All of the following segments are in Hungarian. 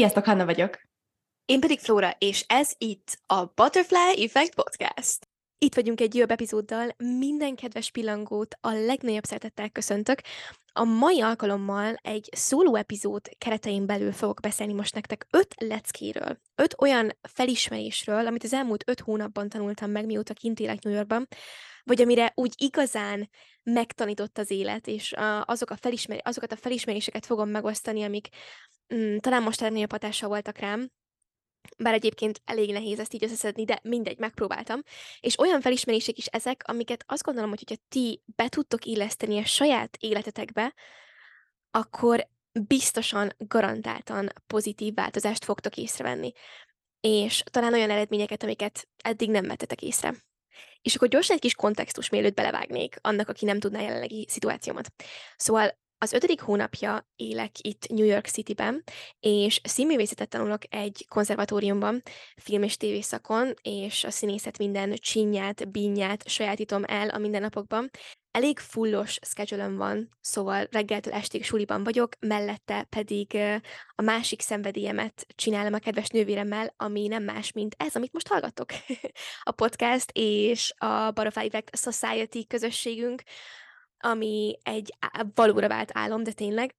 Sziasztok, Hanna vagyok. Én pedig Flóra, és ez itt a Butterfly Effect Podcast. Itt vagyunk egy jobb epizóddal, minden kedves pillangót a legnagyobb szeretettel köszöntök. A mai alkalommal egy szóló epizód keretein belül fogok beszélni most nektek öt leckéről, öt olyan felismerésről, amit az elmúlt öt hónapban tanultam meg, mióta kint élek New Yorkban, vagy amire úgy igazán megtanított az élet, és azok a felismer- azokat a felismeréseket fogom megosztani, amik mm, talán most legnagyobb hatással voltak rám, bár egyébként elég nehéz ezt így összeszedni, de mindegy, megpróbáltam. És olyan felismerések is ezek, amiket azt gondolom, hogy hogyha ti be tudtok illeszteni a saját életetekbe, akkor biztosan, garantáltan pozitív változást fogtok észrevenni. És talán olyan eredményeket, amiket eddig nem vettetek észre. És akkor gyorsan egy kis kontextus, mielőtt belevágnék annak, aki nem tudná jelenlegi szituációmat. Szóval az ötödik hónapja élek itt New York City-ben, és színművészetet tanulok egy konzervatóriumban, film és tévészakon, és a színészet minden csinyát, bínyát sajátítom el a mindennapokban. Elég fullos schedule van, szóval reggeltől estig suliban vagyok, mellette pedig a másik szenvedélyemet csinálom a kedves nővéremmel, ami nem más, mint ez, amit most hallgatok. a podcast és a Butterfly Effect Society közösségünk, ami egy valóra vált álom, de tényleg.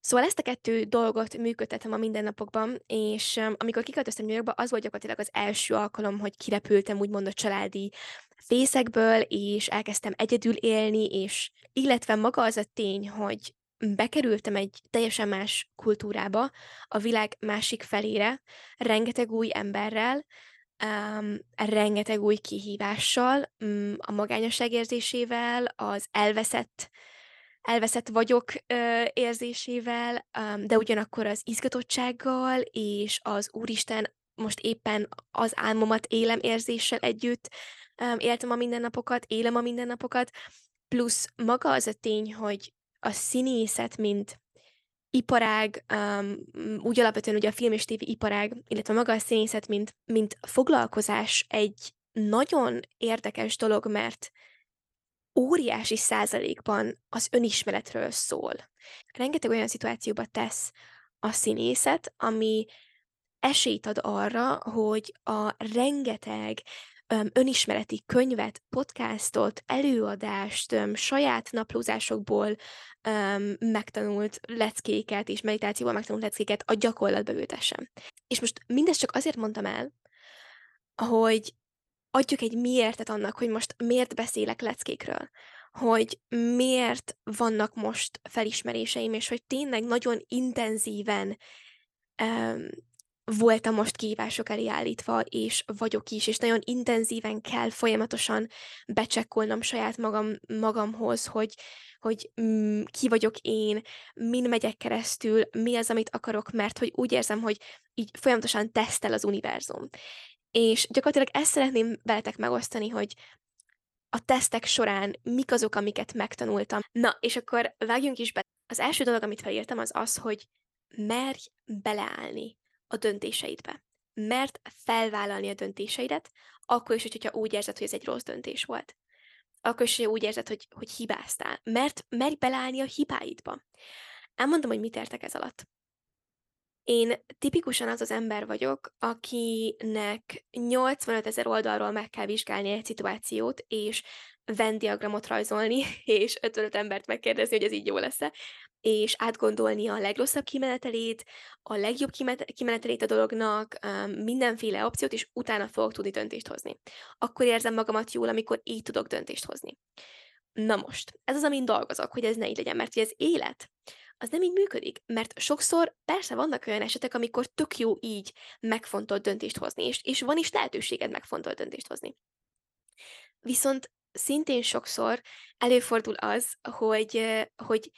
Szóval ezt a kettő dolgot működtetem a mindennapokban, és um, amikor kiköltöztem New Yorkba, az volt gyakorlatilag az első alkalom, hogy kirepültem úgymond a családi fészekből, és elkezdtem egyedül élni, és illetve maga az a tény, hogy bekerültem egy teljesen más kultúrába, a világ másik felére, rengeteg új emberrel, um, rengeteg új kihívással, um, a magányosság érzésével, az elveszett, elveszett vagyok uh, érzésével, um, de ugyanakkor az izgatottsággal és az Úristen most éppen az álmomat élem érzéssel együtt um, éltem a mindennapokat, élem a mindennapokat, plusz maga az a tény, hogy a színészet, mint iparág, um, úgy alapvetően ugye a film és tévé iparág, illetve maga a színészet, mint, mint foglalkozás egy nagyon érdekes dolog, mert óriási százalékban az önismeretről szól. Rengeteg olyan szituációba tesz a színészet, ami esélyt ad arra, hogy a rengeteg önismereti könyvet, podcastot, előadást, saját naplózásokból megtanult leckéket és meditációval megtanult leckéket a gyakorlatba ültessem. És most mindezt csak azért mondtam el, hogy adjuk egy miértet annak, hogy most miért beszélek leckékről, hogy miért vannak most felismeréseim, és hogy tényleg nagyon intenzíven voltam most kihívások elé állítva, és vagyok is, és nagyon intenzíven kell folyamatosan becsekkolnom saját magam, magamhoz, hogy, hogy mm, ki vagyok én, min megyek keresztül, mi az, amit akarok, mert hogy úgy érzem, hogy így folyamatosan tesztel az univerzum. És gyakorlatilag ezt szeretném veletek megosztani, hogy a tesztek során mik azok, amiket megtanultam. Na, és akkor vágjunk is be. Az első dolog, amit felírtam, az az, hogy merj beleállni a döntéseidbe. Mert felvállalni a döntéseidet, akkor is, hogyha úgy érzed, hogy ez egy rossz döntés volt. Akkor is, hogyha úgy érzed, hogy, hogy hibáztál. Mert merj beleállni a hibáidba. Elmondom, hogy mit értek ez alatt. Én tipikusan az az ember vagyok, akinek 85 ezer oldalról meg kell vizsgálni egy szituációt, és Venn diagramot rajzolni, és 55 embert megkérdezni, hogy ez így jó lesz-e, és átgondolni a legrosszabb kimenetelét, a legjobb kimenetelét a dolognak, mindenféle opciót, és utána fogok tudni döntést hozni. Akkor érzem magamat jól, amikor így tudok döntést hozni. Na most, ez az, amin dolgozok, hogy ez ne így legyen, mert hogy az élet, az nem így működik, mert sokszor persze vannak olyan esetek, amikor tök jó így megfontolt döntést hozni, és, és van is lehetőséged megfontolt döntést hozni. Viszont szintén sokszor előfordul az, hogy, hogy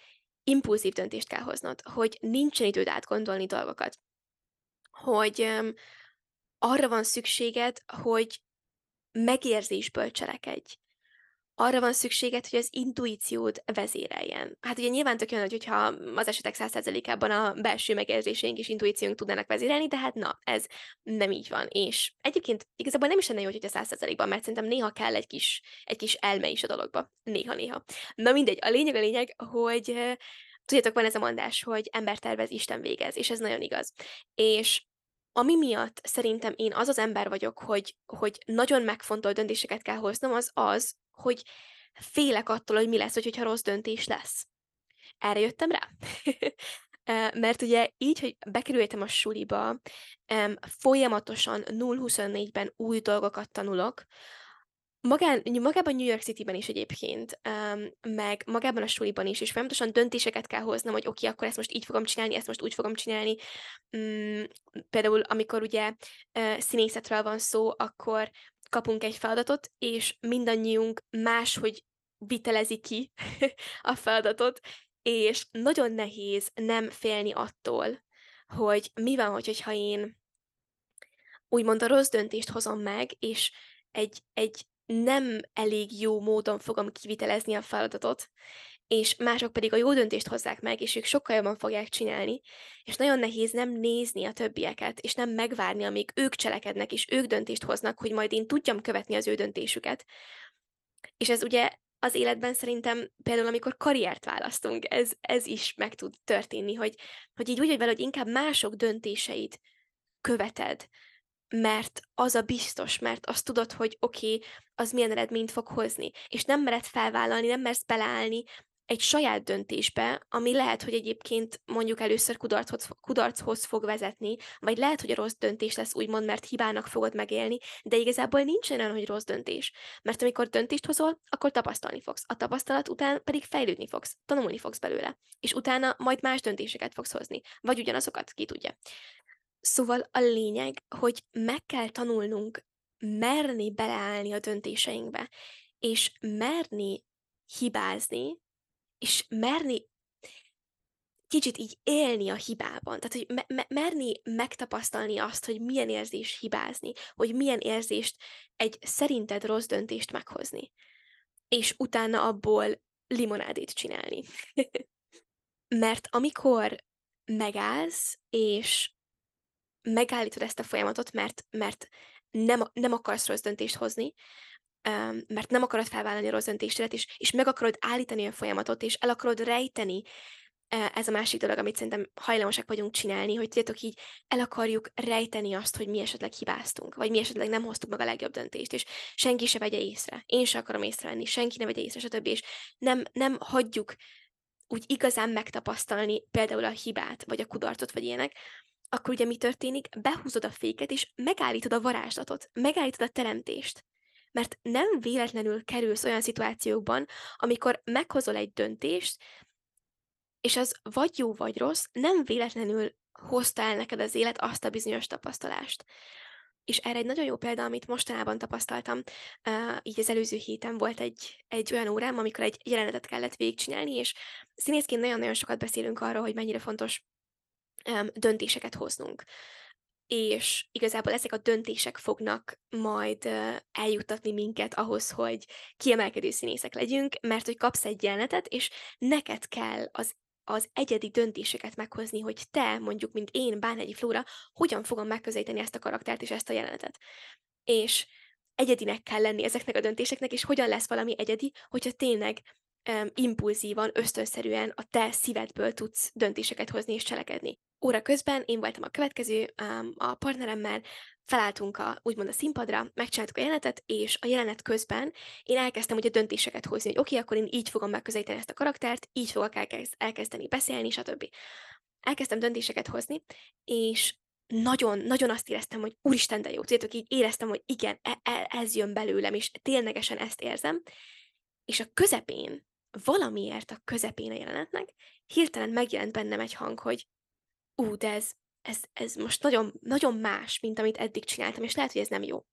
impulzív döntést kell hoznod, hogy nincsen időd átgondolni dolgokat, hogy um, arra van szükséged, hogy megérzésből cselekedj, arra van szükséged, hogy az intuíciód vezéreljen. Hát ugye nyilván tök jön, hogyha az esetek 100%-ában a belső megérzéseink és intuíciónk tudnának vezérelni, de hát na, ez nem így van. És egyébként igazából nem is lenne jó, hogy a 100%-ban, mert szerintem néha kell egy kis, egy kis elme is a dologba. Néha-néha. Na mindegy, a lényeg a lényeg, hogy tudjátok, van ez a mondás, hogy ember tervez, Isten végez, és ez nagyon igaz. És ami miatt szerintem én az az ember vagyok, hogy, hogy nagyon megfontolt döntéseket kell hoznom, az az, hogy félek attól, hogy mi lesz, hogyha rossz döntés lesz. Erre jöttem rá. Mert ugye így, hogy bekerültem a suliba, folyamatosan 0-24-ben új dolgokat tanulok, Magán, magában New York City-ben is egyébként, meg magában a suliban is, és folyamatosan döntéseket kell hoznom, hogy oké, okay, akkor ezt most így fogom csinálni, ezt most úgy fogom csinálni. Um, például, amikor ugye uh, színészetről van szó, akkor kapunk egy feladatot, és mindannyiunk máshogy vitelezi ki a feladatot, és nagyon nehéz nem félni attól, hogy mi van, hogyha én úgymond a rossz döntést hozom meg, és egy, egy nem elég jó módon fogom kivitelezni a feladatot, és mások pedig a jó döntést hozzák meg, és ők sokkal jobban fogják csinálni, és nagyon nehéz nem nézni a többieket, és nem megvárni, amíg ők cselekednek, és ők döntést hoznak, hogy majd én tudjam követni az ő döntésüket. És ez ugye az életben szerintem például, amikor karriert választunk, ez, ez is meg tud történni, hogy, hogy így úgy vagy vele, hogy inkább mások döntéseit követed, mert az a biztos, mert azt tudod, hogy oké, okay, az milyen eredményt fog hozni, és nem mered felvállalni, nem mersz beleállni egy saját döntésbe, ami lehet, hogy egyébként mondjuk először kudarchoz, kudarchoz fog vezetni, vagy lehet, hogy a rossz döntés lesz úgymond, mert hibának fogod megélni, de igazából nincs olyan, hogy rossz döntés. Mert amikor döntést hozol, akkor tapasztalni fogsz. A tapasztalat után pedig fejlődni fogsz, tanulni fogsz belőle, és utána majd más döntéseket fogsz hozni, vagy ugyanazokat, ki tudja. Szóval a lényeg, hogy meg kell tanulnunk merni beleállni a döntéseinkbe, és merni hibázni, és merni kicsit így élni a hibában. Tehát, hogy me- me- merni megtapasztalni azt, hogy milyen érzés hibázni, hogy milyen érzést egy szerinted rossz döntést meghozni. És utána abból limonádét csinálni. Mert amikor megállsz, és megállítod ezt a folyamatot, mert, mert nem, nem akarsz rossz döntést hozni, mert nem akarod felvállalni a rossz döntésedet, és, és meg akarod állítani a folyamatot, és el akarod rejteni ez a másik dolog, amit szerintem hajlamosak vagyunk csinálni, hogy tudjátok így el akarjuk rejteni azt, hogy mi esetleg hibáztunk, vagy mi esetleg nem hoztuk meg a legjobb döntést, és senki se vegye észre. Én se akarom észrevenni, senki ne vegye észre, stb. És nem, nem hagyjuk úgy igazán megtapasztalni például a hibát, vagy a kudarcot, vagy ilyenek, akkor ugye mi történik? Behúzod a féket, és megállítod a varázslatot, megállítod a teremtést. Mert nem véletlenül kerülsz olyan szituációkban, amikor meghozol egy döntést, és az vagy jó, vagy rossz, nem véletlenül hozta el neked az élet azt a bizonyos tapasztalást. És erre egy nagyon jó példa, amit mostanában tapasztaltam, uh, így az előző héten volt egy, egy olyan órám, amikor egy jelenetet kellett végigcsinálni, és színészként nagyon-nagyon sokat beszélünk arról, hogy mennyire fontos um, döntéseket hoznunk. És igazából ezek a döntések fognak majd eljuttatni minket ahhoz, hogy kiemelkedő színészek legyünk, mert hogy kapsz egy jelenetet, és neked kell az az egyedi döntéseket meghozni, hogy te, mondjuk, mint én, Bánhegyi Flóra, hogyan fogom megközelíteni ezt a karaktert és ezt a jelenetet. És egyedinek kell lenni ezeknek a döntéseknek, és hogyan lesz valami egyedi, hogyha tényleg um, impulzívan, ösztönszerűen a te szívedből tudsz döntéseket hozni és cselekedni. Óra közben én voltam a következő, a partneremmel, felálltunk a, úgymond a színpadra, megcsináltuk a jelenetet, és a jelenet közben én elkezdtem ugye döntéseket hozni, hogy oké, okay, akkor én így fogom megközelíteni ezt a karaktert, így fogok elkezd, elkezdeni beszélni, stb. Elkezdtem döntéseket hozni, és nagyon, nagyon azt éreztem, hogy úristen, de jó, tudjátok, így éreztem, hogy igen, e- e- ez jön belőlem, és ténylegesen ezt érzem, és a közepén, valamiért a közepén a jelenetnek, hirtelen megjelent bennem egy hang, hogy ú, de ez, ez, ez most nagyon, nagyon más, mint amit eddig csináltam, és lehet, hogy ez nem jó.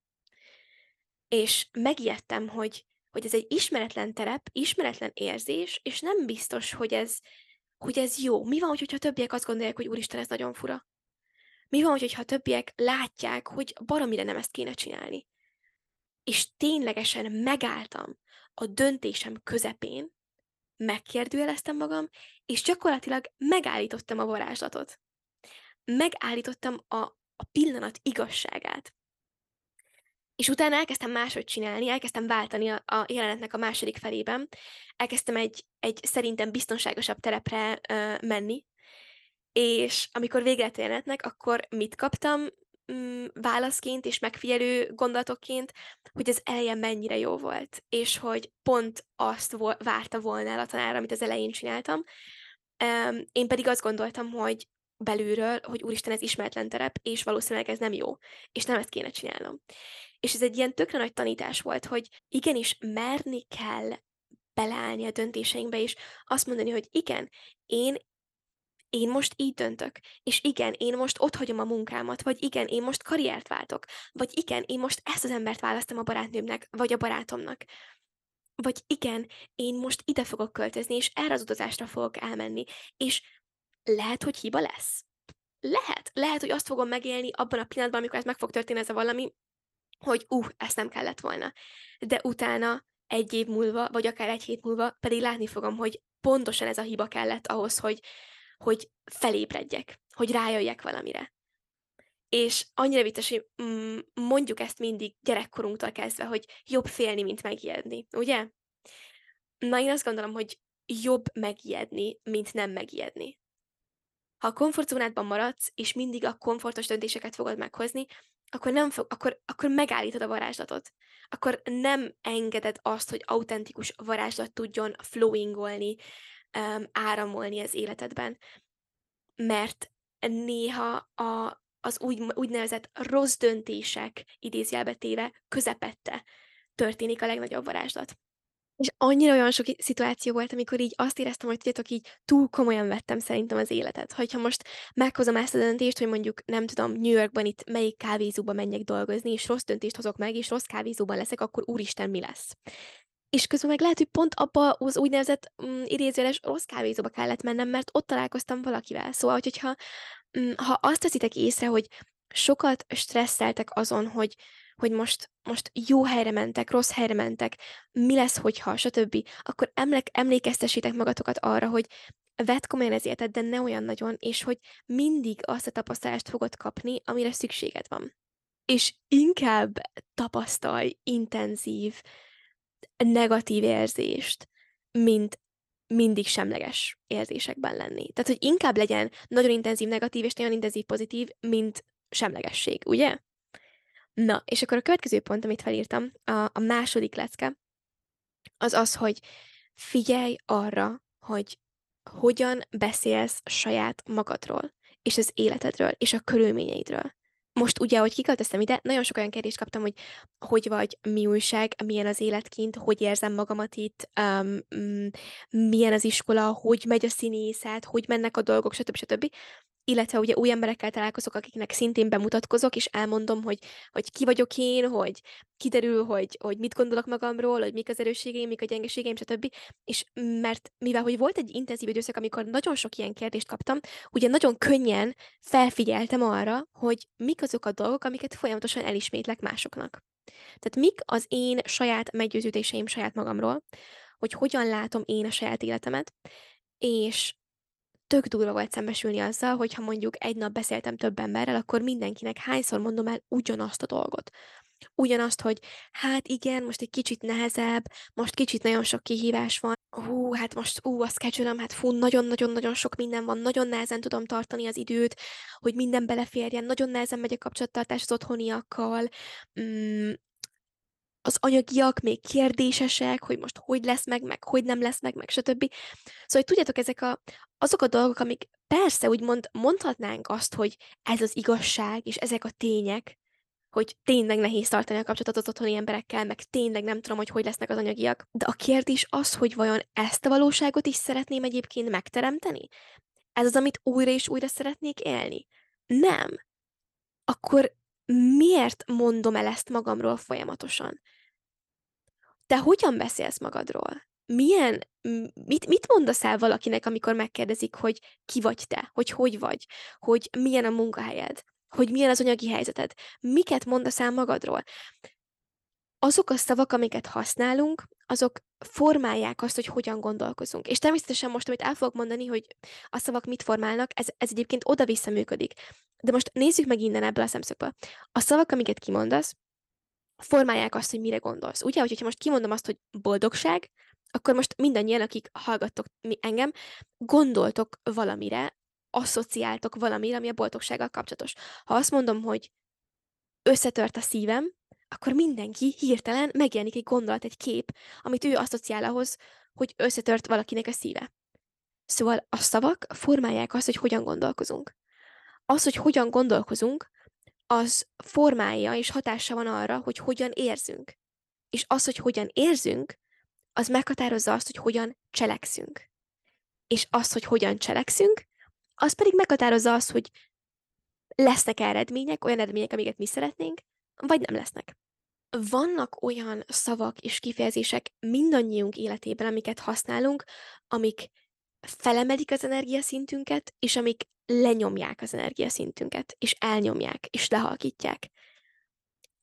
És megijedtem, hogy, hogy ez egy ismeretlen terep, ismeretlen érzés, és nem biztos, hogy ez, hogy ez jó. Mi van, hogyha többiek azt gondolják, hogy úristen, ez nagyon fura? Mi van, hogyha többiek látják, hogy baromira nem ezt kéne csinálni? És ténylegesen megálltam a döntésem közepén, megkérdőjeleztem magam, és gyakorlatilag megállítottam a varázslatot megállítottam a, a pillanat igazságát. És utána elkezdtem máshogy csinálni, elkezdtem váltani a, a jelenetnek a második felében, elkezdtem egy, egy szerintem biztonságosabb terepre ö, menni, és amikor vége lett a jelenetnek, akkor mit kaptam mm, válaszként és megfigyelő gondolatokként, hogy az eleje mennyire jó volt, és hogy pont azt vo- várta volna el a tanár, amit az elején csináltam. Um, én pedig azt gondoltam, hogy belülről, hogy úristen, ez ismeretlen terep, és valószínűleg ez nem jó, és nem ezt kéne csinálnom. És ez egy ilyen tökre nagy tanítás volt, hogy igenis merni kell beleállni a döntéseinkbe, és azt mondani, hogy igen, én én most így döntök, és igen, én most ott hagyom a munkámat, vagy igen, én most karriert váltok, vagy igen, én most ezt az embert választom a barátnőmnek, vagy a barátomnak. Vagy igen, én most ide fogok költözni, és erre az utazásra fogok elmenni, és lehet, hogy hiba lesz. Lehet. Lehet, hogy azt fogom megélni abban a pillanatban, amikor ez meg fog történni ez a valami, hogy uh, ezt nem kellett volna. De utána egy év múlva, vagy akár egy hét múlva pedig látni fogom, hogy pontosan ez a hiba kellett ahhoz, hogy, hogy felébredjek, hogy rájöjjek valamire. És annyira vicces, hogy mm, mondjuk ezt mindig gyerekkorunktól kezdve, hogy jobb félni, mint megijedni, ugye? Na, én azt gondolom, hogy jobb megijedni, mint nem megijedni. Ha a komfortzónádban maradsz, és mindig a komfortos döntéseket fogod meghozni, akkor, nem fog, akkor, akkor megállítod a varázslatot. Akkor nem engeded azt, hogy autentikus varázslat tudjon flowingolni, um, áramolni az életedben. Mert néha a, az úgy, úgynevezett rossz döntések idézjelbe téve közepette történik a legnagyobb varázslat. És annyira olyan sok szituáció volt, amikor így azt éreztem, hogy tudjátok, így túl komolyan vettem szerintem az életet. Hogyha most meghozom ezt a döntést, hogy mondjuk nem tudom, New Yorkban itt melyik kávézóba menjek dolgozni, és rossz döntést hozok meg, és rossz kávézóban leszek, akkor úristen, mi lesz? És közben meg lehet, hogy pont abba az úgynevezett um, idézőjeles rossz kávézóba kellett mennem, mert ott találkoztam valakivel. Szóval, hogyha um, ha azt teszitek észre, hogy sokat stresszeltek azon, hogy, hogy most, most jó helyre mentek, rossz helyre mentek, mi lesz, hogyha, stb., akkor emlék, emlékeztessétek magatokat arra, hogy vedd komolyan az életed, de ne olyan nagyon, és hogy mindig azt a tapasztalást fogod kapni, amire szükséged van. És inkább tapasztalj intenzív, negatív érzést, mint mindig semleges érzésekben lenni. Tehát, hogy inkább legyen nagyon intenzív negatív és nagyon intenzív pozitív, mint semlegesség, ugye? Na, és akkor a következő pont, amit felírtam, a, a második lecke, az az, hogy figyelj arra, hogy hogyan beszélsz saját magadról, és az életedről, és a körülményeidről most ugye, hogy kiköltöztem ide, nagyon sok olyan kérdést kaptam, hogy hogy vagy, mi újság, milyen az életként, hogy érzem magamat itt, um, milyen az iskola, hogy megy a színészet, hogy mennek a dolgok, stb. stb illetve ugye új emberekkel találkozok, akiknek szintén bemutatkozok, és elmondom, hogy, hogy ki vagyok én, hogy kiderül, hogy, hogy mit gondolok magamról, hogy mik az erősségeim, mik a gyengeségeim, stb. És mert mivel, hogy volt egy intenzív időszak, amikor nagyon sok ilyen kérdést kaptam, ugye nagyon könnyen felfigyeltem arra, hogy mik azok a dolgok, amiket folyamatosan elismétlek másoknak. Tehát mik az én saját meggyőződéseim saját magamról, hogy hogyan látom én a saját életemet, és tök durva volt szembesülni azzal, hogy ha mondjuk egy nap beszéltem több emberrel, akkor mindenkinek hányszor mondom el ugyanazt a dolgot. Ugyanazt, hogy hát igen, most egy kicsit nehezebb, most kicsit nagyon sok kihívás van, hú, hát most, ú, a schedule hát fú, nagyon-nagyon-nagyon sok minden van, nagyon nehezen tudom tartani az időt, hogy minden beleférjen, nagyon nehezen megy a kapcsolattartás az otthoniakkal, mm, az anyagiak még kérdésesek, hogy most hogy lesz meg, meg hogy nem lesz meg, meg stb. Szóval, hogy tudjátok, ezek a, azok a dolgok, amik persze úgymond mondhatnánk azt, hogy ez az igazság, és ezek a tények, hogy tényleg nehéz tartani a kapcsolatot az otthoni emberekkel, meg tényleg nem tudom, hogy hogy lesznek az anyagiak. De a kérdés az, hogy vajon ezt a valóságot is szeretném egyébként megteremteni? Ez az, amit újra és újra szeretnék élni? Nem. Akkor miért mondom el ezt magamról folyamatosan? Te hogyan beszélsz magadról? Milyen, mit, mit mondasz el valakinek, amikor megkérdezik, hogy ki vagy te, hogy hogy vagy, hogy milyen a munkahelyed, hogy milyen az anyagi helyzeted, miket mondasz el magadról? Azok a szavak, amiket használunk, azok formálják azt, hogy hogyan gondolkozunk. És természetesen most, amit el fogok mondani, hogy a szavak mit formálnak, ez, ez egyébként oda-vissza működik. De most nézzük meg innen ebből a szemszögből. A szavak, amiket kimondasz, formálják azt, hogy mire gondolsz. Ugye, hogyha most kimondom azt, hogy boldogság, akkor most mindannyian, akik hallgattok engem, gondoltok valamire, asszociáltok valamire, ami a boldogsággal kapcsolatos. Ha azt mondom, hogy összetört a szívem, akkor mindenki hirtelen megjelenik egy gondolat, egy kép, amit ő asszociál ahhoz, hogy összetört valakinek a szíve. Szóval a szavak formálják azt, hogy hogyan gondolkozunk. Az, hogy hogyan gondolkozunk, az formálja és hatása van arra, hogy hogyan érzünk. És az, hogy hogyan érzünk, az meghatározza azt, hogy hogyan cselekszünk. És az, hogy hogyan cselekszünk, az pedig meghatározza azt, hogy lesznek eredmények, olyan eredmények, amiket mi szeretnénk, vagy nem lesznek. Vannak olyan szavak és kifejezések mindannyiunk életében, amiket használunk, amik felemelik az energiaszintünket, és amik lenyomják az energiaszintünket, és elnyomják, és lehalkítják.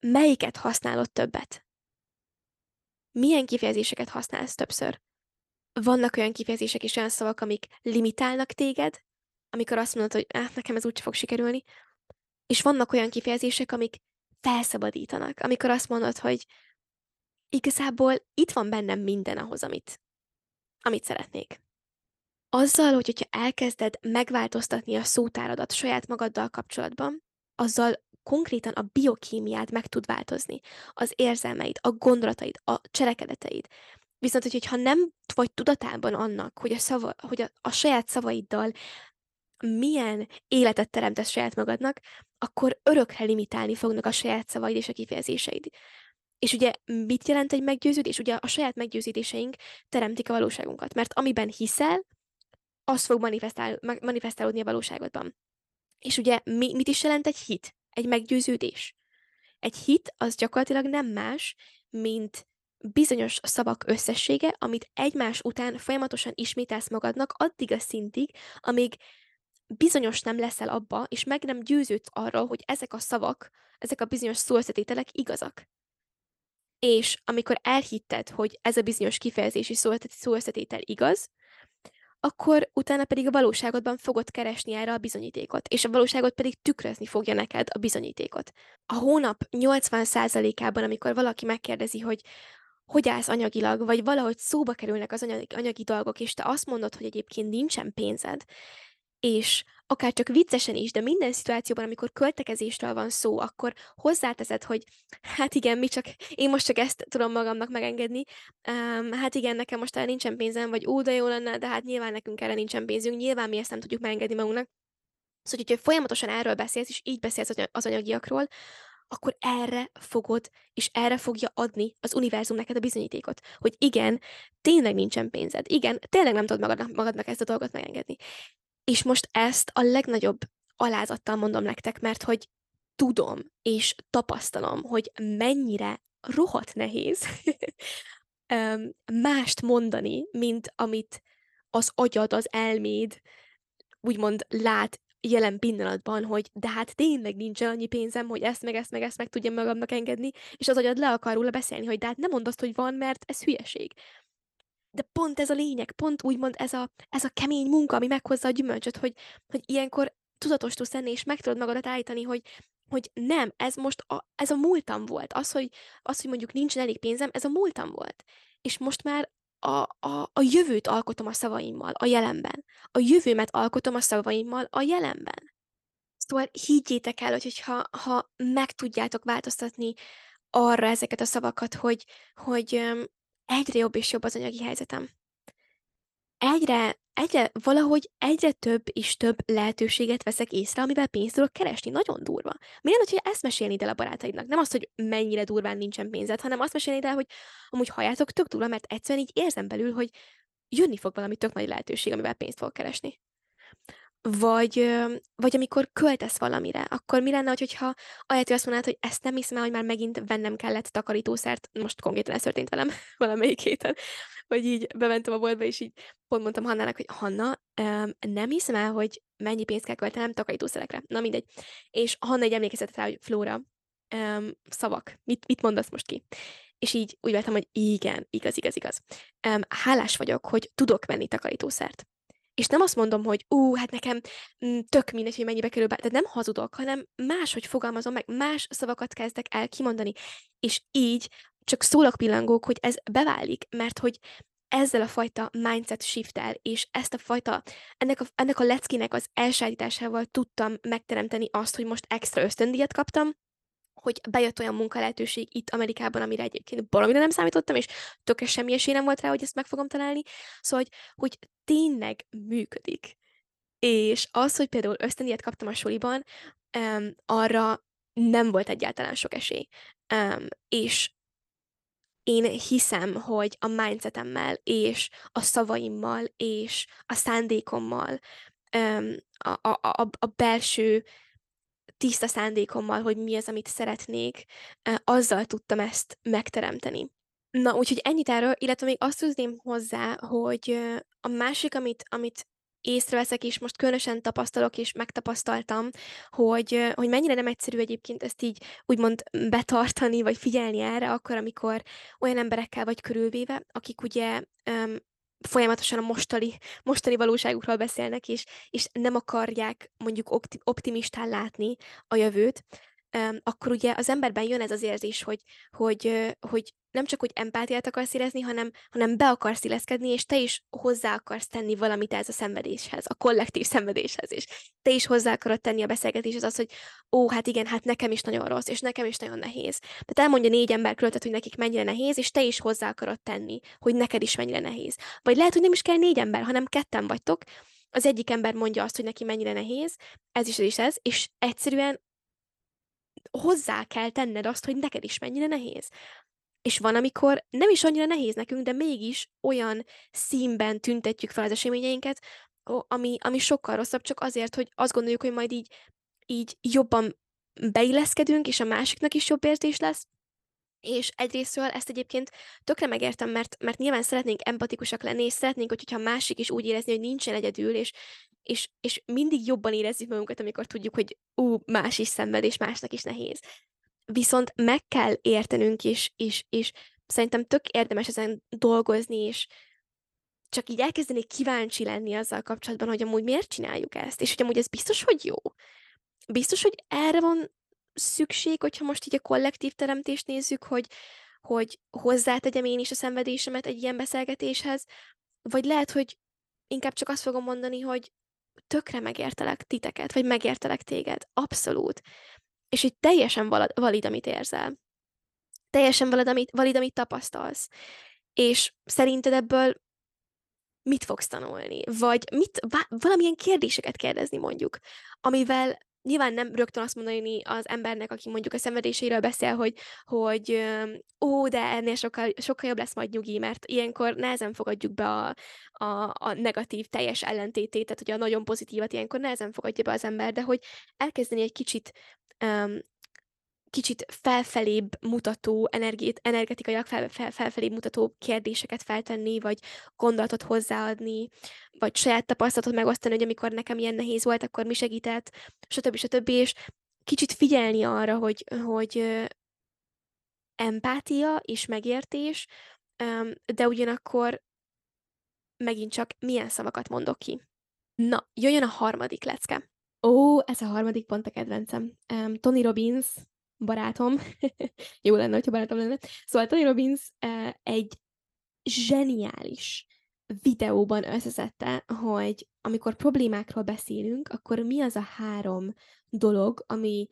Melyiket használod többet? Milyen kifejezéseket használsz többször? Vannak olyan kifejezések és olyan szavak, amik limitálnak téged, amikor azt mondod, hogy ah, nekem ez úgy fog sikerülni, és vannak olyan kifejezések, amik felszabadítanak, amikor azt mondod, hogy igazából itt van bennem minden ahhoz, amit, amit szeretnék. Azzal, hogy, hogyha elkezded megváltoztatni a szótáradat saját magaddal kapcsolatban, azzal konkrétan a biokémiád meg tud változni. Az érzelmeid, a gondolataid, a cselekedeteid. Viszont, hogyha nem vagy tudatában annak, hogy a, szava, hogy a, a saját szavaiddal milyen életet teremtesz saját magadnak, akkor örökre limitálni fognak a saját szavaid és a kifejezéseid. És ugye mit jelent egy meggyőződés? Ugye a saját meggyőződéseink teremtik a valóságunkat, mert amiben hiszel, az fog manifestál, manifestálódni a valóságodban. És ugye mi, mit is jelent egy hit? Egy meggyőződés. Egy hit az gyakorlatilag nem más, mint bizonyos szavak összessége, amit egymás után folyamatosan ismételsz magadnak addig a szintig, amíg bizonyos nem leszel abba, és meg nem győződsz arról, hogy ezek a szavak, ezek a bizonyos szóösszetételek igazak. És amikor elhitted, hogy ez a bizonyos kifejezési szóösszetétel igaz, akkor utána pedig a valóságodban fogod keresni erre a bizonyítékot, és a valóságot pedig tükrözni fogja neked a bizonyítékot. A hónap 80%-ában, amikor valaki megkérdezi, hogy hogy állsz anyagilag, vagy valahogy szóba kerülnek az anyagi, anyagi dolgok, és te azt mondod, hogy egyébként nincsen pénzed, és akár csak viccesen is, de minden szituációban, amikor költekezésről van szó, akkor hozzáteszed, hogy hát igen, mi csak, én most csak ezt tudom magamnak megengedni, um, hát igen, nekem most erre nincsen pénzem, vagy ó, de jó lenne, de hát nyilván nekünk erre nincsen pénzünk, nyilván mi ezt nem tudjuk megengedni magunknak. Szóval, hogyha folyamatosan erről beszélsz, és így beszélsz az anyagiakról, akkor erre fogod, és erre fogja adni az univerzum neked a bizonyítékot, hogy igen, tényleg nincsen pénzed, igen, tényleg nem tudod magadnak, magadnak ezt a dolgot megengedni. És most ezt a legnagyobb alázattal mondom nektek, mert hogy tudom és tapasztalom, hogy mennyire rohadt nehéz mást mondani, mint amit az agyad, az elméd úgymond lát jelen pillanatban, hogy de hát tényleg nincs annyi pénzem, hogy ezt meg ezt meg ezt meg tudjam magamnak engedni, és az agyad le akar róla beszélni, hogy de hát nem mondd azt, hogy van, mert ez hülyeség. De pont ez a lényeg, pont úgymond ez a, ez a kemény munka, ami meghozza a gyümölcsöt, hogy, hogy ilyenkor tudatos tudsz lenni, és meg tudod magadat állítani, hogy, hogy nem, ez most a, ez a múltam volt. Az hogy, az, hogy mondjuk nincs elég pénzem, ez a múltam volt. És most már a, a, a jövőt alkotom a szavaimmal, a jelenben. A jövőmet alkotom a szavaimmal a jelenben. Szóval higgyétek el, hogy hogyha, ha meg tudjátok változtatni arra ezeket a szavakat, hogy, hogy egyre jobb és jobb az anyagi helyzetem. Egyre, egyre, valahogy egyre több és több lehetőséget veszek észre, amivel pénzt tudok keresni. Nagyon durva. Miért hogy ezt mesélni el a barátaidnak? Nem azt, hogy mennyire durván nincsen pénzed, hanem azt mesélni el, hogy amúgy halljátok tök durva, mert egyszerűen így érzem belül, hogy jönni fog valami tök nagy lehetőség, amivel pénzt fog keresni. Vagy, vagy amikor költesz valamire, akkor mi lenne, hogyha ahelyett, hogy azt mondanád, hogy ezt nem hiszem el, hogy már megint vennem kellett takarítószert, most konkrétan ez történt velem valamelyik héten, hogy így bementem a boltba, és így pont mondtam Hannának, hogy Hanna, nem hiszem el, hogy mennyi pénzt kell költenem takarítószerekre. Na mindegy. És Hanna egy emlékeztetett rá, hogy Flóra, szavak, mit, mit mondasz most ki? És így úgy vettem, hogy igen, igaz, igaz, igaz. hálás vagyok, hogy tudok venni takarítószert És nem azt mondom, hogy ú, hát nekem mm, tök mindegy, hogy mennyibe kerül, be, de nem hazudok, hanem máshogy fogalmazom meg, más szavakat kezdek el kimondani. És így csak szólok pillangók, hogy ez beválik, mert hogy ezzel a fajta mindset shift-tel, és ezt a fajta, ennek a, ennek a leckének az elsajátításával tudtam megteremteni azt, hogy most extra ösztöndíjat kaptam, hogy bejött olyan munkalehetőség itt Amerikában, amire egyébként valamire nem számítottam, és tökéletes semmi esély nem volt rá, hogy ezt meg fogom találni. Szóval, hogy, hogy tényleg működik. És az, hogy például ösztöndíjat kaptam a suliban, um, arra nem volt egyáltalán sok esély. Um, és én hiszem, hogy a mindsetemmel, és a szavaimmal, és a szándékommal, a, a, a, a belső tiszta szándékommal, hogy mi az, amit szeretnék, azzal tudtam ezt megteremteni. Na, úgyhogy ennyit erről, illetve még azt tudném hozzá, hogy a másik, amit, amit észreveszek, és most különösen tapasztalok, és megtapasztaltam, hogy, hogy mennyire nem egyszerű egyébként ezt így úgymond betartani, vagy figyelni erre, akkor, amikor olyan emberekkel vagy körülvéve, akik ugye folyamatosan a mostani, mostani valóságukról beszélnek, és, és nem akarják mondjuk optimistán látni a jövőt, akkor ugye az emberben jön ez az érzés, hogy, hogy, hogy nem csak, hogy empátiát akarsz érezni, hanem, hanem be akarsz illeszkedni, és te is hozzá akarsz tenni valamit ez a szenvedéshez, a kollektív szenvedéshez, és te is hozzá akarod tenni a beszélgetéshez az, hogy ó, hát igen, hát nekem is nagyon rossz, és nekem is nagyon nehéz. Tehát elmondja négy ember körülötted, hogy nekik mennyire nehéz, és te is hozzá akarod tenni, hogy neked is mennyire nehéz. Vagy lehet, hogy nem is kell négy ember, hanem ketten vagytok, az egyik ember mondja azt, hogy neki mennyire nehéz, ez is ez is ez, és egyszerűen hozzá kell tenned azt, hogy neked is mennyire nehéz. És van, amikor nem is annyira nehéz nekünk, de mégis olyan színben tüntetjük fel az eseményeinket, ami, ami sokkal rosszabb, csak azért, hogy azt gondoljuk, hogy majd így, így jobban beilleszkedünk, és a másiknak is jobb érzés lesz, és egyrésztről ezt egyébként tökre megértem, mert, mert nyilván szeretnénk empatikusak lenni, és szeretnénk, hogyha másik is úgy érezni, hogy nincsen egyedül, és, és, és mindig jobban érezzük magunkat, amikor tudjuk, hogy ú, más is szenved, és másnak is nehéz. Viszont meg kell értenünk, és, és, és szerintem tök érdemes ezen dolgozni, és csak így elkezdeni kíváncsi lenni azzal kapcsolatban, hogy amúgy miért csináljuk ezt, és hogy amúgy ez biztos, hogy jó. Biztos, hogy erre van szükség, hogyha most így a kollektív teremtést nézzük, hogy, hogy hozzátegyem én is a szenvedésemet egy ilyen beszélgetéshez, vagy lehet, hogy inkább csak azt fogom mondani, hogy tökre megértelek titeket, vagy megértelek téged. Abszolút. És hogy teljesen valid, amit érzel. Teljesen valid, amit, valid, amit tapasztalsz. És szerinted ebből mit fogsz tanulni? Vagy mit, valamilyen kérdéseket kérdezni mondjuk, amivel nyilván nem rögtön azt mondani az embernek, aki mondjuk a szenvedéséről beszél, hogy, hogy ó, de ennél sokkal, sokkal jobb lesz majd nyugi, mert ilyenkor nehezen fogadjuk be a, a, a negatív teljes ellentétét, tehát hogy a nagyon pozitívat ilyenkor nehezen fogadja be az ember, de hogy elkezdeni egy kicsit um, kicsit felfelébb mutató, energiét, energetikailag fel, fel, felfelébb mutató kérdéseket feltenni, vagy gondolatot hozzáadni, vagy saját tapasztalatot megosztani, hogy amikor nekem ilyen nehéz volt, akkor mi segített, stb. stb. És kicsit figyelni arra, hogy, hogy empátia és megértés, de ugyanakkor megint csak milyen szavakat mondok ki. Na, jöjjön a harmadik lecke. Ó, ez a harmadik pont a kedvencem. Um, Tony Robbins barátom, jó lenne, hogyha barátom lenne. Szóval Tony Robbins uh, egy zseniális videóban összeszedte, hogy amikor problémákról beszélünk, akkor mi az a három dolog, ami,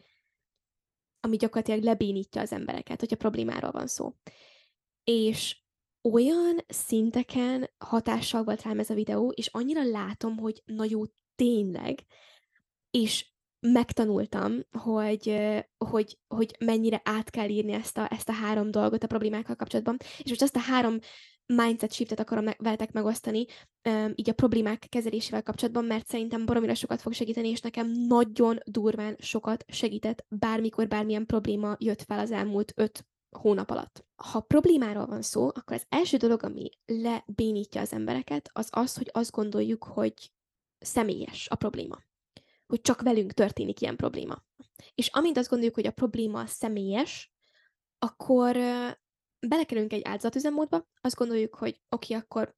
ami gyakorlatilag lebénítja az embereket, hogyha problémáról van szó. És olyan szinteken hatással volt rám ez a videó, és annyira látom, hogy na tényleg, és megtanultam, hogy, hogy, hogy mennyire át kell írni ezt a, ezt a három dolgot a problémákkal kapcsolatban, és most ezt a három mindset shiftet akarom veletek megosztani, így a problémák kezelésével kapcsolatban, mert szerintem baromira sokat fog segíteni, és nekem nagyon durván sokat segített bármikor bármilyen probléma jött fel az elmúlt öt hónap alatt. Ha problémáról van szó, akkor az első dolog, ami lebénítja az embereket, az az, hogy azt gondoljuk, hogy személyes a probléma hogy csak velünk történik ilyen probléma. És amint azt gondoljuk, hogy a probléma személyes, akkor belekerülünk egy áldozatüzemmódba, azt gondoljuk, hogy oké, okay, akkor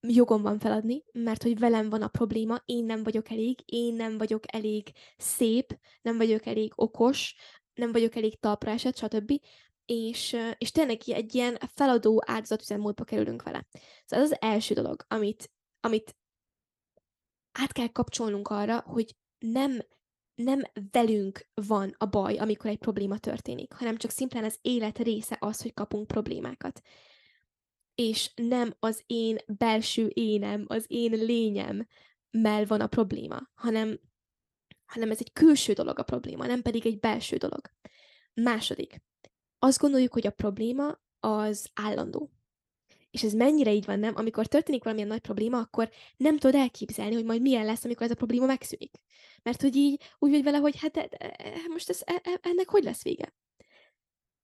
jogom van feladni, mert hogy velem van a probléma, én nem vagyok elég, én nem vagyok elég szép, nem vagyok elég okos, nem vagyok elég talpra esett, stb. És, és tényleg egy ilyen feladó áldozatüzemmódba kerülünk vele. Szóval ez az első dolog, amit, amit át kell kapcsolnunk arra, hogy nem, nem velünk van a baj, amikor egy probléma történik, hanem csak szimplán az élet része az, hogy kapunk problémákat és nem az én belső énem, az én lényem mell van a probléma, hanem, hanem ez egy külső dolog a probléma, nem pedig egy belső dolog. Második. Azt gondoljuk, hogy a probléma az állandó. És ez mennyire így van, nem? Amikor történik valamilyen nagy probléma, akkor nem tudod elképzelni, hogy majd milyen lesz, amikor ez a probléma megszűnik. Mert hogy így úgy vagy vele, hogy hát e, e, most ez, e, e, ennek hogy lesz vége?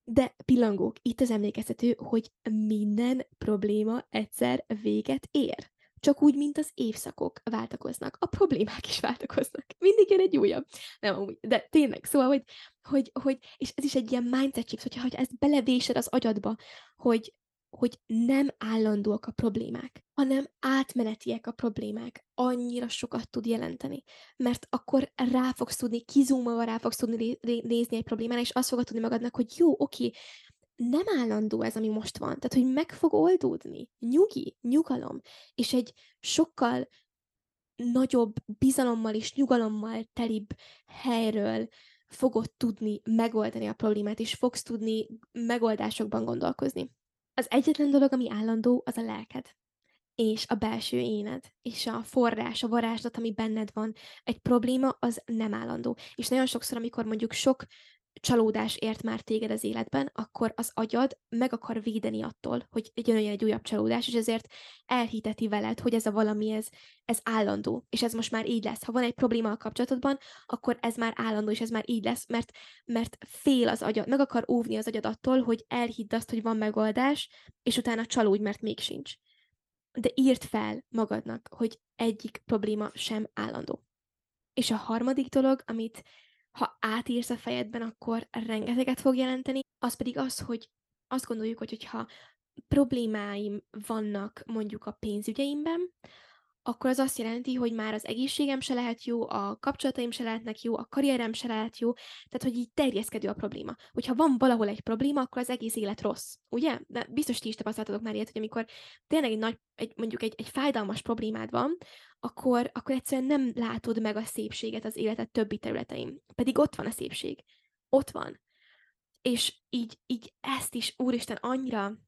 De pillangók, itt az emlékeztető, hogy minden probléma egyszer véget ér. Csak úgy, mint az évszakok váltakoznak, a problémák is váltakoznak. Mindig jön egy újabb. Nem, amúgy, de tényleg, szóval, hogy, hogy, hogy és ez is egy ilyen mindset chips, hogyha, hogyha ezt belevésed az agyadba, hogy, hogy nem állandóak a problémák, hanem átmenetiek a problémák. Annyira sokat tud jelenteni. Mert akkor rá fogsz tudni, kizúmolva rá fogsz tudni nézni egy problémára, és azt fogod tudni magadnak, hogy jó, oké, nem állandó ez, ami most van. Tehát, hogy meg fog oldódni. Nyugi, nyugalom. És egy sokkal nagyobb bizalommal és nyugalommal telibb helyről fogod tudni megoldani a problémát, és fogsz tudni megoldásokban gondolkozni. Az egyetlen dolog, ami állandó, az a lelked és a belső éned, és a forrás, a varázslat, ami benned van. Egy probléma az nem állandó. És nagyon sokszor, amikor mondjuk sok csalódás ért már téged az életben, akkor az agyad meg akar védeni attól, hogy jön egy újabb csalódás, és ezért elhiteti veled, hogy ez a valami, ez, ez állandó, és ez most már így lesz. Ha van egy probléma a kapcsolatodban, akkor ez már állandó, és ez már így lesz, mert, mert fél az agyad, meg akar óvni az agyad attól, hogy elhidd azt, hogy van megoldás, és utána csalódj, mert még sincs. De írd fel magadnak, hogy egyik probléma sem állandó. És a harmadik dolog, amit ha átírsz a fejedben, akkor rengeteget fog jelenteni, az pedig az, hogy azt gondoljuk, hogy hogyha problémáim vannak mondjuk a pénzügyeimben, akkor az azt jelenti, hogy már az egészségem se lehet jó, a kapcsolataim se lehetnek jó, a karrierem se lehet jó, tehát hogy így terjeszkedő a probléma. Hogyha van valahol egy probléma, akkor az egész élet rossz, ugye? De biztos ti is tapasztaltatok már ilyet, hogy amikor tényleg egy nagy, egy, mondjuk egy, egy fájdalmas problémád van, akkor, akkor egyszerűen nem látod meg a szépséget az életed többi területein. Pedig ott van a szépség. Ott van. És így, így ezt is, úristen, annyira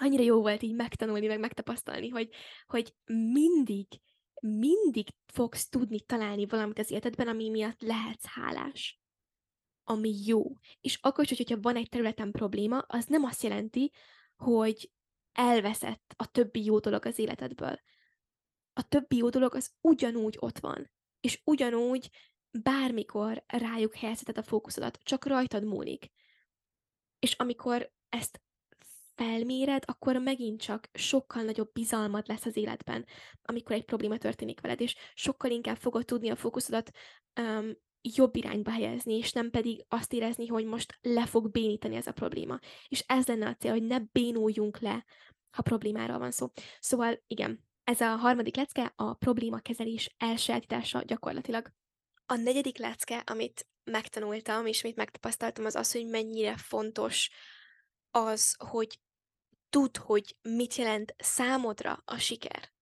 annyira jó volt így megtanulni, meg megtapasztalni, hogy, hogy mindig, mindig fogsz tudni találni valamit az életedben, ami miatt lehetsz hálás. Ami jó. És akkor is, hogyha van egy területen probléma, az nem azt jelenti, hogy elveszett a többi jó dolog az életedből. A többi jó dolog az ugyanúgy ott van. És ugyanúgy bármikor rájuk helyezheted a fókuszodat, csak rajtad múlik. És amikor ezt felméred, akkor megint csak sokkal nagyobb bizalmad lesz az életben, amikor egy probléma történik veled, és sokkal inkább fogod tudni a fókuszodat um, jobb irányba helyezni, és nem pedig azt érezni, hogy most le fog bénítani ez a probléma. És ez lenne a cél, hogy ne bénuljunk le, ha problémáról van szó. Szóval igen, ez a harmadik lecke a problémakezelés elsajátítása gyakorlatilag. A negyedik lecke, amit megtanultam, és amit megtapasztaltam, az az, hogy mennyire fontos az, hogy tudd, hogy mit jelent számodra a siker.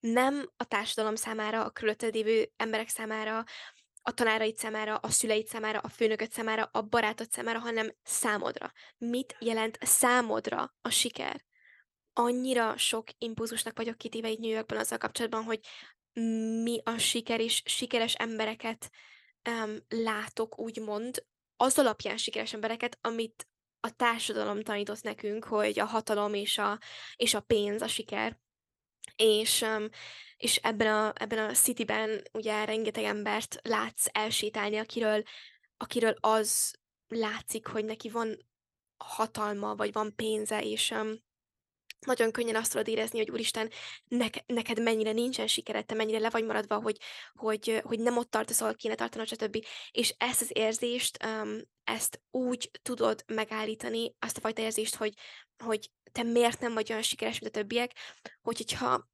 Nem a társadalom számára, a körülötted lévő emberek számára, a tanáraid számára, a szüleid számára, a főnököd számára, a barátod számára, hanem számodra. Mit jelent számodra a siker? Annyira sok impulzusnak vagyok kitéve itt New Yorkban azzal kapcsolatban, hogy mi a siker, és sikeres embereket um, látok, úgymond, az alapján sikeres embereket, amit a társadalom tanított nekünk, hogy a hatalom és a, és a pénz a siker. És, és ebben a, ebben a cityben ugye rengeteg embert látsz elsétálni, akiről, akiről az látszik, hogy neki van hatalma, vagy van pénze, és nagyon könnyen azt tudod érezni, hogy úristen, neke, neked mennyire nincsen sikered, te mennyire le vagy maradva, hogy, hogy, hogy nem ott tartasz, ahol kéne tartanod, stb. És ezt az érzést, um, ezt úgy tudod megállítani, azt a fajta érzést, hogy, hogy te miért nem vagy olyan sikeres, mint a többiek, hogy, hogyha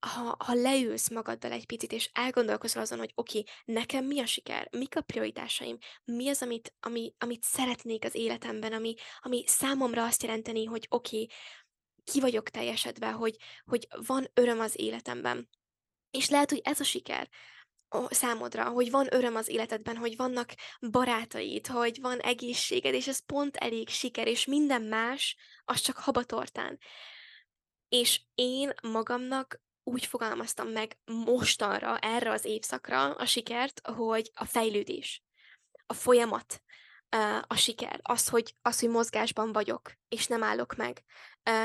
ha, ha leülsz magaddal egy picit, és elgondolkozol azon, hogy oké, okay, nekem mi a siker, mik a prioritásaim, mi az, amit, ami, amit szeretnék az életemben, ami, ami számomra azt jelenteni, hogy oké, okay, ki vagyok teljesedve, hogy, hogy van öröm az életemben. És lehet, hogy ez a siker számodra, hogy van öröm az életedben, hogy vannak barátaid, hogy van egészséged, és ez pont elég siker, és minden más, az csak habatortán. És én magamnak úgy fogalmaztam meg mostanra, erre az évszakra a sikert, hogy a fejlődés, a folyamat, a siker, az hogy, az, hogy mozgásban vagyok, és nem állok meg.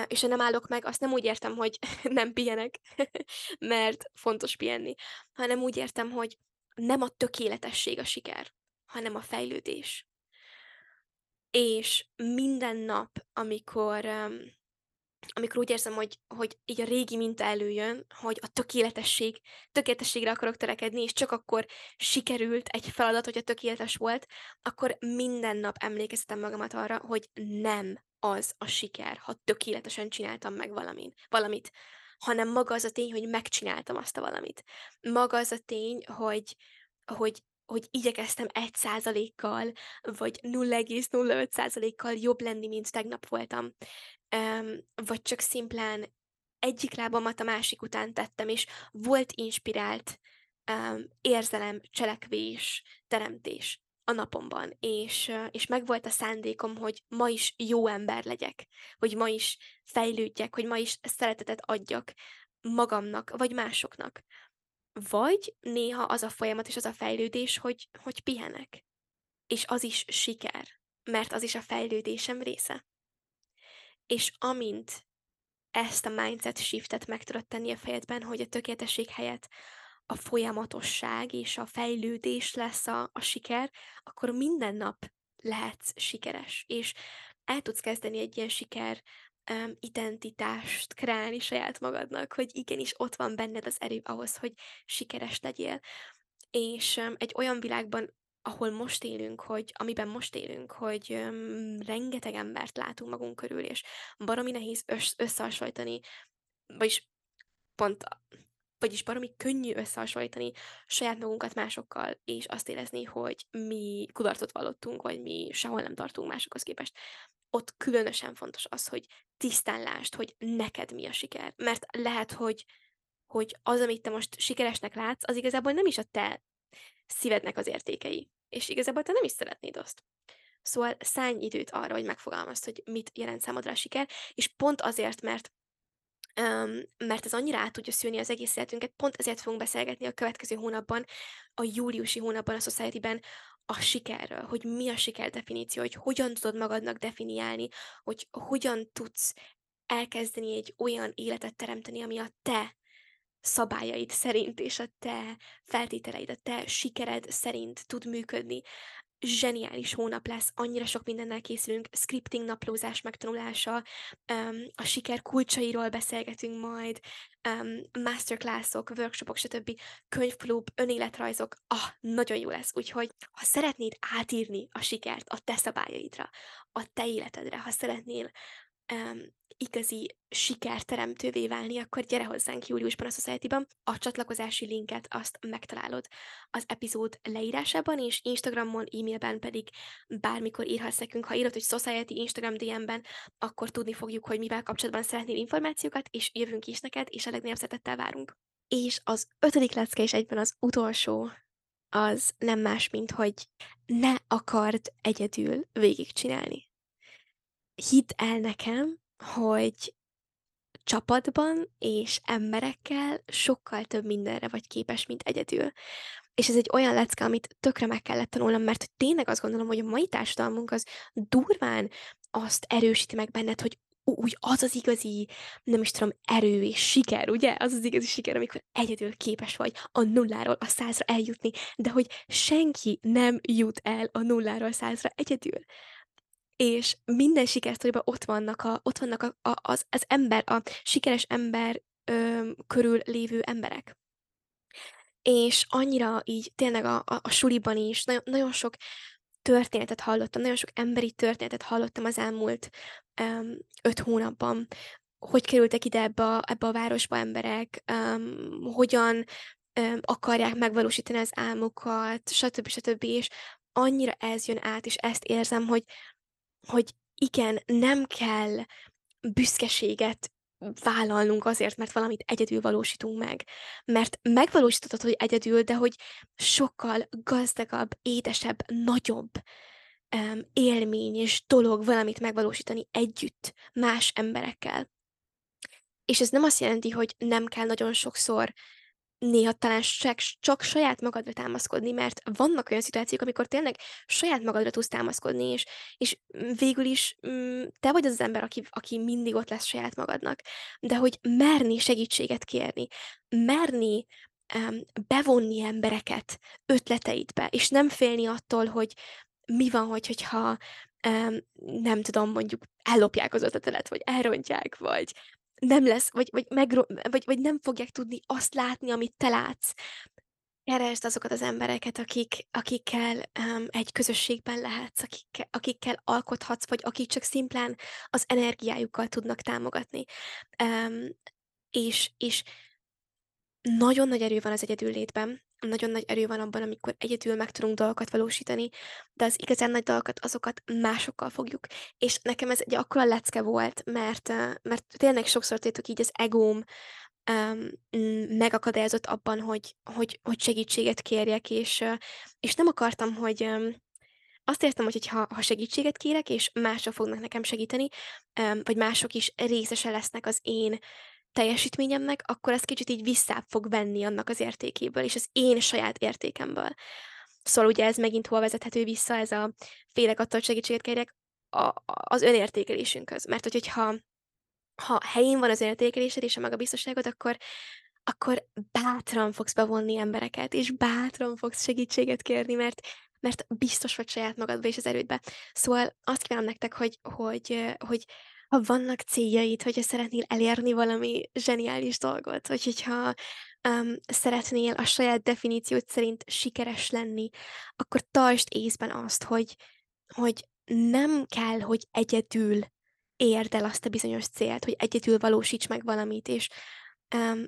És ha nem állok meg, azt nem úgy értem, hogy nem pihenek, mert fontos pihenni, hanem úgy értem, hogy nem a tökéletesség a siker, hanem a fejlődés. És minden nap, amikor amikor úgy érzem, hogy, hogy így a régi minta előjön, hogy a tökéletesség, tökéletességre akarok törekedni, és csak akkor sikerült egy feladat, a tökéletes volt, akkor minden nap emlékeztetem magamat arra, hogy nem az a siker, ha tökéletesen csináltam meg valamin, valamit, hanem maga az a tény, hogy megcsináltam azt a valamit. Maga az a tény, hogy, hogy hogy igyekeztem egy százalékkal, vagy 0,05 százalékkal jobb lenni, mint tegnap voltam vagy csak szimplán egyik lábamat a másik után tettem, és volt inspirált érzelem, cselekvés, teremtés a napomban, és, és megvolt a szándékom, hogy ma is jó ember legyek, hogy ma is fejlődjek, hogy ma is szeretetet adjak magamnak, vagy másoknak. Vagy néha az a folyamat és az a fejlődés, hogy, hogy pihenek. És az is siker, mert az is a fejlődésem része. És amint ezt a mindset shiftet meg tudod tenni a fejedben, hogy a tökéletesség helyett a folyamatosság és a fejlődés lesz a, a siker, akkor minden nap lehetsz sikeres, és el tudsz kezdeni egy ilyen siker um, identitást kreálni saját magadnak, hogy igenis ott van benned az erő ahhoz, hogy sikeres legyél. És um, egy olyan világban ahol most élünk, hogy amiben most élünk, hogy öm, rengeteg embert látunk magunk körül, és baromi nehéz össz, összehasonlítani, vagyis pont, vagyis baromi könnyű összehasonlítani saját magunkat másokkal, és azt érezni, hogy mi kudarcot vallottunk, vagy mi sehol nem tartunk másokhoz képest. Ott különösen fontos az, hogy tisztán lásd, hogy neked mi a siker. Mert lehet, hogy hogy az, amit te most sikeresnek látsz, az igazából nem is a te szívednek az értékei. És igazából te nem is szeretnéd azt. Szóval szállj időt arra, hogy megfogalmazd, hogy mit jelent számodra a siker, és pont azért, mert um, mert ez annyira át tudja szülni az egész életünket, pont ezért fogunk beszélgetni a következő hónapban, a júliusi hónapban a Society-ben a sikerről, hogy mi a siker definíció, hogy hogyan tudod magadnak definiálni, hogy hogyan tudsz elkezdeni egy olyan életet teremteni, ami a te szabályaid szerint és a te feltételeid, a te sikered szerint tud működni. Zseniális hónap lesz, annyira sok mindennel készülünk, scripting naplózás megtanulása, a siker kulcsairól beszélgetünk majd, masterclassok, workshopok, stb. könyvklub, önéletrajzok, ah, nagyon jó lesz. Úgyhogy, ha szeretnéd átírni a sikert a te szabályaidra, a te életedre, ha szeretnél igazi sikerteremtővé válni, akkor gyere hozzánk júliusban a Society-ban. A csatlakozási linket azt megtalálod az epizód leírásában, és Instagramon, e-mailben pedig bármikor írhatsz nekünk. Ha írod, hogy Society Instagram DM-ben, akkor tudni fogjuk, hogy mivel kapcsolatban szeretnél információkat, és jövünk is neked, és a legnagyobb szeretettel várunk. És az ötödik lecke, és egyben az utolsó, az nem más, mint hogy ne akard egyedül végigcsinálni hidd el nekem, hogy csapatban és emberekkel sokkal több mindenre vagy képes, mint egyedül. És ez egy olyan lecke, amit tökre meg kellett tanulnom, mert tényleg azt gondolom, hogy a mai társadalmunk az durván azt erősíti meg benned, hogy úgy az az igazi, nem is tudom, erő és siker, ugye? Az az igazi siker, amikor egyedül képes vagy a nulláról a százra eljutni, de hogy senki nem jut el a nulláról a százra egyedül és minden sikersztoriban ott vannak, a, ott vannak a, a, az, az ember, a sikeres ember ö, körül lévő emberek. És annyira így tényleg a, a, a suliban is nagyon, nagyon sok történetet hallottam, nagyon sok emberi történetet hallottam az elmúlt um, öt hónapban, hogy kerültek ide ebbe a, ebbe a városba emberek, um, hogyan um, akarják megvalósítani az álmukat, stb. stb. És annyira ez jön át, és ezt érzem, hogy, hogy igen, nem kell büszkeséget vállalnunk azért, mert valamit egyedül valósítunk meg. Mert megvalósíthatod, hogy egyedül, de hogy sokkal gazdagabb, édesebb, nagyobb um, élmény és dolog valamit megvalósítani együtt, más emberekkel. És ez nem azt jelenti, hogy nem kell nagyon sokszor néha talán csak, csak saját magadra támaszkodni, mert vannak olyan szituációk, amikor tényleg saját magadra tudsz támaszkodni, és, és végül is mm, te vagy az, az ember, aki, aki mindig ott lesz saját magadnak. De hogy merni segítséget kérni, merni um, bevonni embereket ötleteidbe, és nem félni attól, hogy mi van, hogy, hogyha um, nem tudom, mondjuk ellopják az ötletelet, vagy elrontják, vagy nem lesz, vagy, vagy, megro- vagy, vagy nem fogják tudni azt látni, amit te látsz. Keresd azokat az embereket, akik, akikkel um, egy közösségben lehetsz, akikkel, akikkel alkothatsz, vagy akik csak szimplán az energiájukkal tudnak támogatni. Um, és, és nagyon nagy erő van az egyedüllétben, nagyon nagy erő van abban, amikor egyedül meg tudunk dolgokat valósítani, de az igazán nagy dolgokat, azokat másokkal fogjuk. És nekem ez egy akkora lecke volt, mert, mert tényleg sokszor tétok így az egóm um, megakadályozott abban, hogy, hogy, hogy segítséget kérjek, és, és nem akartam, hogy um, azt értem, hogy ha, ha segítséget kérek, és mások fognak nekem segíteni, um, vagy mások is részese lesznek az én teljesítményemnek, akkor az kicsit így vissza fog venni annak az értékéből, és az én saját értékemből. Szóval ugye ez megint hol vezethető vissza, ez a félek attól, hogy segítséget kérjek, a, az önértékelésünkhöz. Mert hogy, hogyha ha helyén van az önértékelésed és a magabiztosságod, akkor, akkor bátran fogsz bevonni embereket, és bátran fogsz segítséget kérni, mert mert biztos vagy saját magadba és az erődbe. Szóval azt kívánom nektek, hogy, hogy, hogy ha vannak céljaid, hogyha szeretnél elérni valami zseniális dolgot, vagy hogyha um, szeretnél a saját definíciót szerint sikeres lenni, akkor tartsd észben azt, hogy, hogy nem kell, hogy egyedül érd el azt a bizonyos célt, hogy egyedül valósíts meg valamit, és um,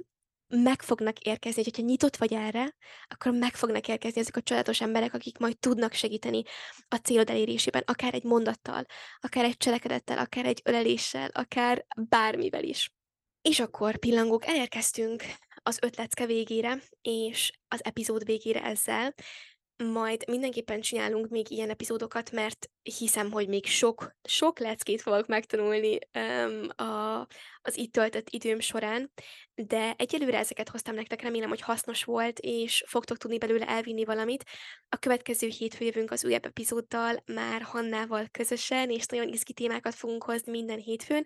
meg fognak érkezni, hogyha nyitott vagy erre, akkor meg fognak érkezni ezek a csodálatos emberek, akik majd tudnak segíteni a célod elérésében, akár egy mondattal, akár egy cselekedettel, akár egy öleléssel, akár bármivel is. És akkor, pillangók, elérkeztünk az ötletke végére, és az epizód végére ezzel majd mindenképpen csinálunk még ilyen epizódokat, mert hiszem, hogy még sok, sok leckét fogok megtanulni um, a, az itt töltött időm során, de egyelőre ezeket hoztam nektek, remélem, hogy hasznos volt, és fogtok tudni belőle elvinni valamit. A következő hétfő jövünk az újabb epizóddal, már Hannával közösen, és nagyon izgi témákat fogunk hozni minden hétfőn.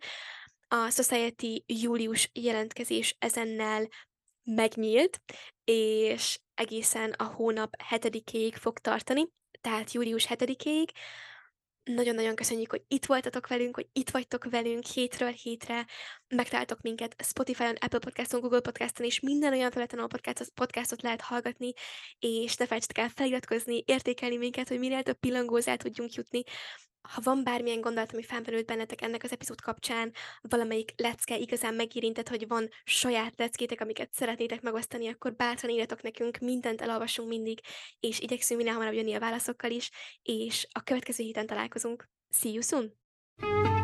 A Society július jelentkezés ezennel megnyílt, és egészen a hónap 7-ig fog tartani, tehát július 7-ig. Nagyon-nagyon köszönjük, hogy itt voltatok velünk, hogy itt vagytok velünk hétről hétre. Megtaláltok minket Spotify-on, Apple Podcaston, Google Podcaston, és minden olyan felületen, ahol podcastot lehet hallgatni, és ne felejtsetek el feliratkozni, értékelni minket, hogy minél több pillangózá tudjunk jutni. Ha van bármilyen gondolat, ami felmerült bennetek ennek az epizód kapcsán, valamelyik lecke igazán megérintett, hogy van saját leckétek, amiket szeretnétek megosztani, akkor bátran írjatok nekünk, mindent elolvasunk mindig, és igyekszünk minél hamarabb jönni a válaszokkal is, és a következő héten találkozunk. See you soon!